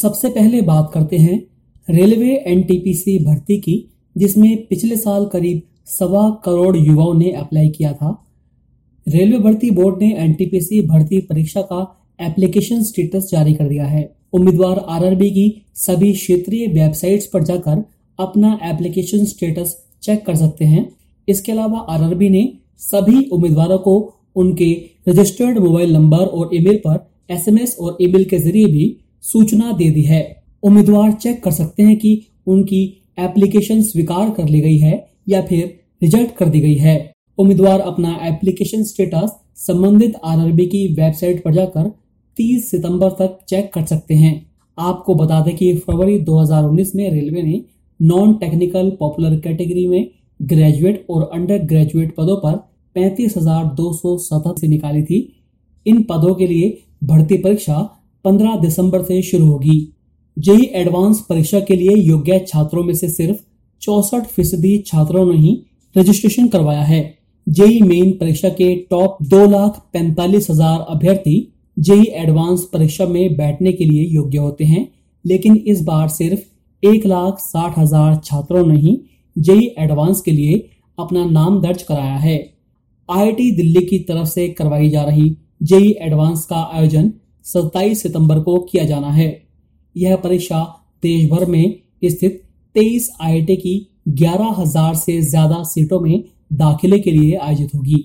सबसे पहले बात करते हैं रेलवे एनटीपीसी भर्ती की, जिसमें पिछले साल करीब सवा करोड़ युवाओं ने अप्लाई किया था। रेलवे भर्ती बोर्ड ने एनटीपीसी भर्ती परीक्षा का एप्लीकेशन स्टेटस जारी कर दिया है। उम्मीदवार आरआरबी की सभी क्षेत्रीय वेबसाइट्स पर जाकर अपना एप्लीकेशन स्टेटस चेक कर सकते हैं। इसके अलावा आरआरबी ने सभी उम्मीदवारों को उनके रजिस्टर्ड मोबाइल नंबर और ईमेल पर एसएमएस और ईमेल के ज़रिए भी सूचना दे दी है। उम्मीदवार चेक कर सकते हैं कि उनकी एप्लीकेशन स्वीकार कर ली गई है या फिर रिजेक्ट कर दी गई है। उम्मीदवार अपना एप्लीकेशन स्टेटस संबंधित आरआरबी की वेबसाइट पर जाकर 30 सितंबर तक चेक कर सकते हैं। आपको बता दें कि फरवरी 2019 में रेलवे ने नॉन टेक्निकल पॉपुलर कैटेगरी में ग्रेजुएट और अंडर ग्रेजुएट पदों पर पैंतीस हज़ार दो सौ से निकाली थी। इन पदों के लिए भर्ती परीक्षा 15 दिसंबर से शुरू होगी। जेई एडवांस परीक्षा के लिए योग्य छात्रों में से सिर्फ़ चौसठ फ़ीसदी छात्रों ने ही रजिस्ट्रेशन करवाया है। जेई मेन परीक्षा के टॉप दो लाख पैंतालीस हज़ार अभ्यर्थी जेई एडवांस परीक्षा में बैठने के लिए योग्य होते हैं, लेकिन इस बार सिर्फ़ एक लाख साठ हज़ार छात्रों ने ही जेई एडवांस के लिए अपना नाम दर्ज कराया है। आईआईटी दिल्ली की तरफ़ से करवाई जा रही जेई एडवांस का आयोजन 27 सितंबर को किया जाना है। यह परीक्षा देश भर में स्थित 23 आईआईटी की 11,000 से ज़्यादा सीटों में दाखिले के लिए आयोजित होगी।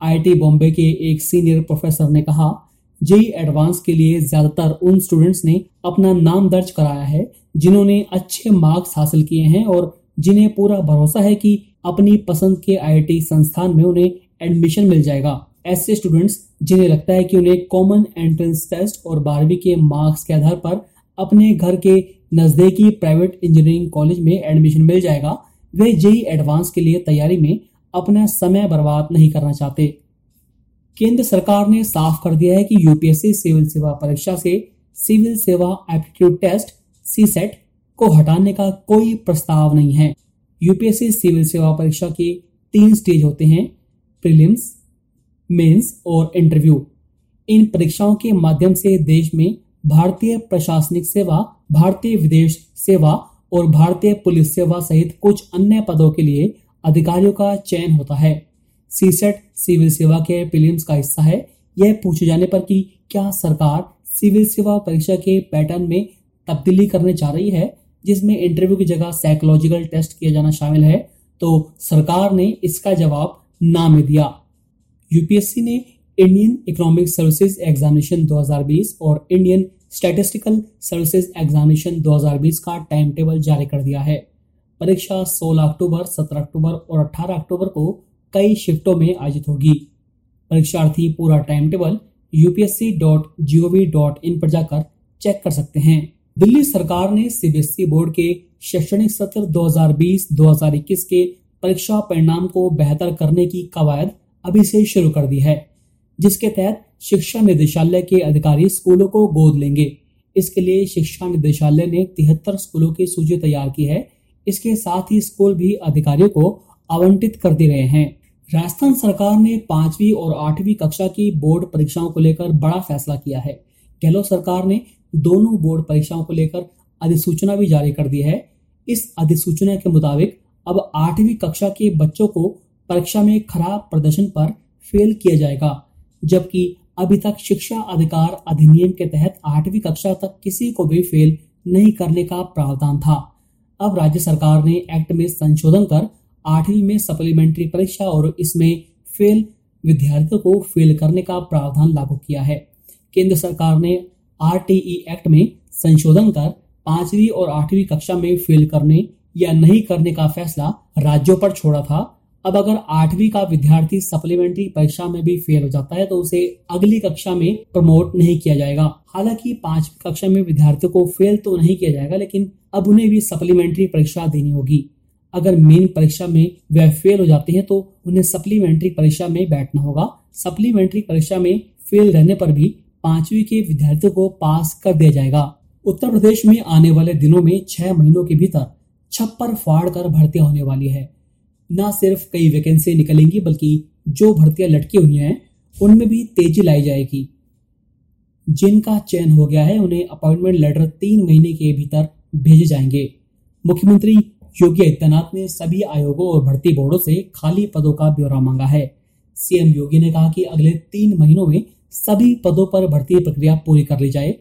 आईआईटी बॉम्बे के एक सीनियर प्रोफेसर ने कहा जेई एडवांस के लिए ज़्यादातर उन स्टूडेंट्स ने अपना नाम दर्ज कराया है जिन्होंने अच्छे मार्क्स हासिल किए हैं और जिन्हें पूरा भरोसा है कि अपनी पसंद के आईआईटी संस्थान में उन्हें एडमिशन मिल जाएगा। ऐसे स्टूडेंट्स जिन्हें लगता है कि उन्हें कॉमन एंट्रेंस टेस्ट और बारहवीं के मार्क्स के आधार पर अपने घर के नजदीकी प्राइवेट इंजीनियरिंग कॉलेज में एडमिशन मिल जाएगा। वे जेई एडवांस के लिए तैयारी में अपना समय बर्बाद नहीं करना चाहते। केंद्र सरकार ने साफ़ कर दिया है कि यूपीएससी सिविल सेवा परीक्षा से सिविल सेवा एप्टीट्यूड टेस्ट सी सेट को हटाने का कोई प्रस्ताव नहीं है। यूपीएससी सिविल सेवा परीक्षा के तीन स्टेज होते हैं। प्रीलिम्स मेंस और इंटरव्यू। इन परीक्षाओं के माध्यम से देश में भारतीय प्रशासनिक सेवा, भारतीय विदेश सेवा और भारतीय पुलिस सेवा सहित कुछ अन्य पदों के लिए अधिकारियों का चयन होता है। सीसेट सिविल सेवा के प्रीलिम्स का हिस्सा है। यह पूछे जाने पर कि क्या सरकार सिविल सेवा परीक्षा के पैटर्न में तब्दीली करने जा रही है, जिसमें इंटरव्यू की जगह साइकोलॉजिकल टेस्ट किया जाना शामिल है तो सरकार ने इसका जवाब ना में दिया। यूपीएससी ने इंडियन इकोनॉमिक सर्विसेज़ एग्जामिनेशन 2020 और इंडियन स्टैटिस्टिकल सर्विसेज़ एग्जामिनेशन 2020 का टाइम टेबल जारी कर दिया है। परीक्षा 16 अक्टूबर 17 अक्टूबर और 18 अक्टूबर को कई शिफ्टों में आयोजित होगी। परीक्षार्थी पूरा टाइम टेबल इन पर जाकर चेक कर सकते हैं। दिल्ली सरकार ने सीबीएसई बोर्ड के शैक्षणिक सत्र 2020-2021 के परीक्षा परिणाम को बेहतर करने की कवायद अभी से शुरू कर दी है, जिसके तहत शिक्षा निदेशालय के अधिकारी स्कूलों को गोद लेंगे। इसके लिए शिक्षा निदेशालय ने तिहत्तर स्कूलों की सूची तैयार की है। इसके साथ ही स्कूल भी अधिकारियों को आवंटित कर दिए गए हैं। राजस्थान सरकार ने पांचवी और आठवीं कक्षा की बोर्ड परीक्षाओं को लेकर बड़ा फैसला किया है। गहलोत सरकार ने दोनों बोर्ड परीक्षाओं को लेकर अधिसूचना भी जारी कर दी है। इस अधिसूचना के मुताबिक अब आठवीं कक्षा के बच्चों को परीक्षा में खराब प्रदर्शन पर फेल किया जाएगा, जबकि अभी तक शिक्षा अधिकार अधिनियम के तहत आठवीं कक्षा तक किसी को भी फेल नहीं करने का प्रावधान था। अब राज्य सरकार ने एक्ट में संशोधन कर आठवीं में सप्लीमेंट्री परीक्षा और इसमें फेल विद्यार्थियों को फेल करने का प्रावधान लागू किया है। केंद्र सरकार ने आरटीई एक्ट में संशोधन कर पांचवी और आठवीं कक्षा में फेल करने या नहीं करने का फैसला राज्यों पर छोड़ा था अब अगर आठवीं का विद्यार्थी सप्लीमेंट्री परीक्षा में भी फेल हो जाता है तो उसे अगली कक्षा में प्रमोट नहीं किया जाएगा। हालाँकि पांचवी कक्षा में विद्यार्थियों को फेल तो नहीं किया जाएगा, लेकिन अब उन्हें भी सप्लीमेंट्री परीक्षा देनी होगी। अगर मेन परीक्षा में वह फेल हो जाते हैं तो उन्हें सप्लीमेंट्री परीक्षा में बैठना होगा। सप्लीमेंट्री परीक्षा में फेल रहने पर भी पांचवी के विद्यार्थियों को पास कर दिया जाएगा। उत्तर प्रदेश में आने वाले दिनों में छह महीनों के भीतर छप्पर फाड़ कर भर्ती होने वाली है। न सिर्फ़ कई वैकेंसी निकलेंगी, बल्कि जो भर्तियाँ लटकी हुई हैं, उनमें भी तेज़ी लाई जाएगी। जिनका चयन हो गया है, उन्हें अपॉइंटमेंट लेटर तीन महीने के भीतर भेजे जाएँगे। मुख्यमंत्री योगी आदित्यनाथ ने सभी आयोगों और भर्ती बोर्डों से खाली पदों का ब्यौरा मांगा है। सीएम योगी ने कहा कि अगले तीन महीनों में सभी पदों पर भर्ती प्रक्रिया पूरी कर ली जाए।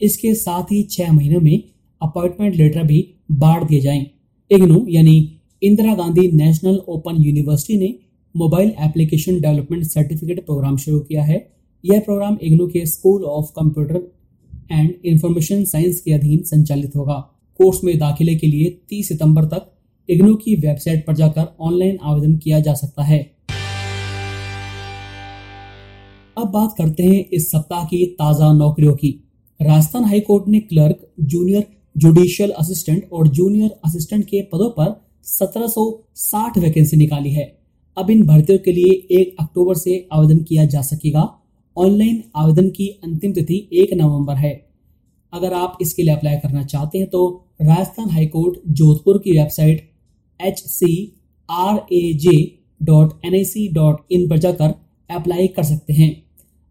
इसके साथ ही छह महीनों में अपॉइंटमेंट लेटर भी बांट दिए जाए। इग्नू, यानी Indira Gandhi national open university ने mobile application development certificate program शुरू किया है। यह प्रोग्राम इग्नू के school of computer and information science के अधीन संचालित होगा। कोर्स में दाखिले के लिए 30 सितंबर तक इग्नू की वेबसाइट पर जाकर ऑनलाइन आवेदन किया जा सकता है। अब बात करते हैं इस सप्ताह की ताज़ा नौकरियों की। राजस्थान हाईकोर्ट ने क्लर्क, जूनियर जुडिशियल असिस्टेंट और जूनियर असिस्टेंट के पदों पर 1760 वैकेंसी निकाली है। अब इन भर्तियों के लिए एक अक्टूबर से आवेदन किया जा सकेगा। ऑनलाइन आवेदन की अंतिम तिथि एक नवंबर है। अगर आप इसके लिए अप्लाई करना चाहते हैं तो राजस्थान हाईकोर्ट जोधपुर की website H C R A J dot N I C dot in पर जाकर अप्लाई कर सकते हैं।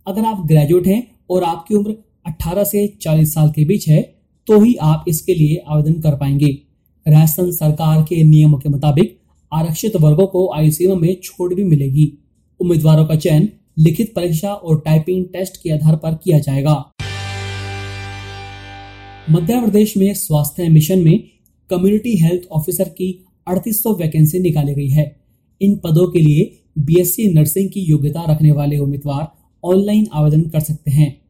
अगर आप ग्रेजुएट हैं और आपकी उम्र 18 से 40 साल के बीच है तो ही आप इसके लिए आवेदन कर पाएँगे। राजस्थान सरकार के नियमों के मुताबिक आरक्षित वर्गों को आयु सीमा में छूट भी मिलेगी। उम्मीदवारों का चयन लिखित परीक्षा और टाइपिंग टेस्ट के आधार पर किया जाएगा। मध्य प्रदेश में स्वास्थ्य मिशन में कम्युनिटी हेल्थ ऑफिसर की 3800 वैकेंसी निकाली गई है। इन पदों के लिए बीएससी नर्सिंग की योग्यता रखने वाले उम्मीदवार ऑनलाइन आवेदन कर सकते हैं।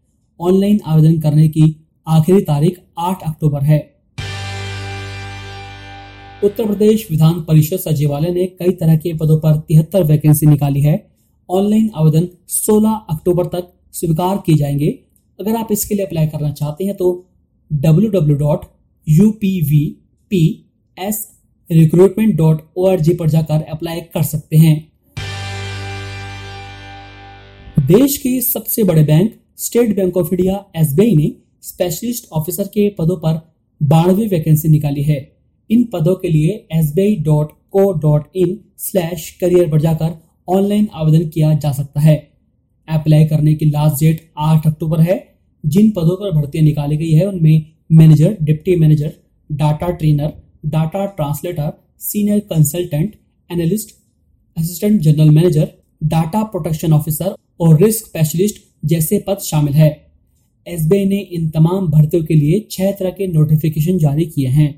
ऑनलाइन आवेदन करने की आखिरी तारीख 8 अक्टूबर है। उत्तर प्रदेश विधान परिषद सचिवालय ने कई तरह के पदों पर तिहत्तर वैकेंसी निकाली है। ऑनलाइन आवेदन 16 अक्टूबर तक स्वीकार किए जाएँगे। अगर आप इसके लिए अप्लाई करना चाहते हैं तो www.upvpsrecruitment.org पर जाकर अप्लाई कर सकते हैं। देश के सबसे बड़े bank, state bank of India, SBI ने स्पेशलिस्ट ऑफिसर के पदों पर बानवे वैकेंसी निकाली है। इन पदों के लिए S B I dot co dot in slash career पर जाकर ऑनलाइन आवेदन किया जा सकता है। अप्लाई करने की लास्ट डेट आठ अक्टूबर है। जिन पदों पर भर्तियाँ निकाली गई है, उनमें manager deputy manager data trainer data translator senior consultant analyst assistant general manager data protection officer और रिस्क स्पेशलिस्ट जैसे पद शामिल है। एसबीआई ने इन तमाम भर्तियों के लिए छह तरह के नोटिफिकेशन जारी किए हैं।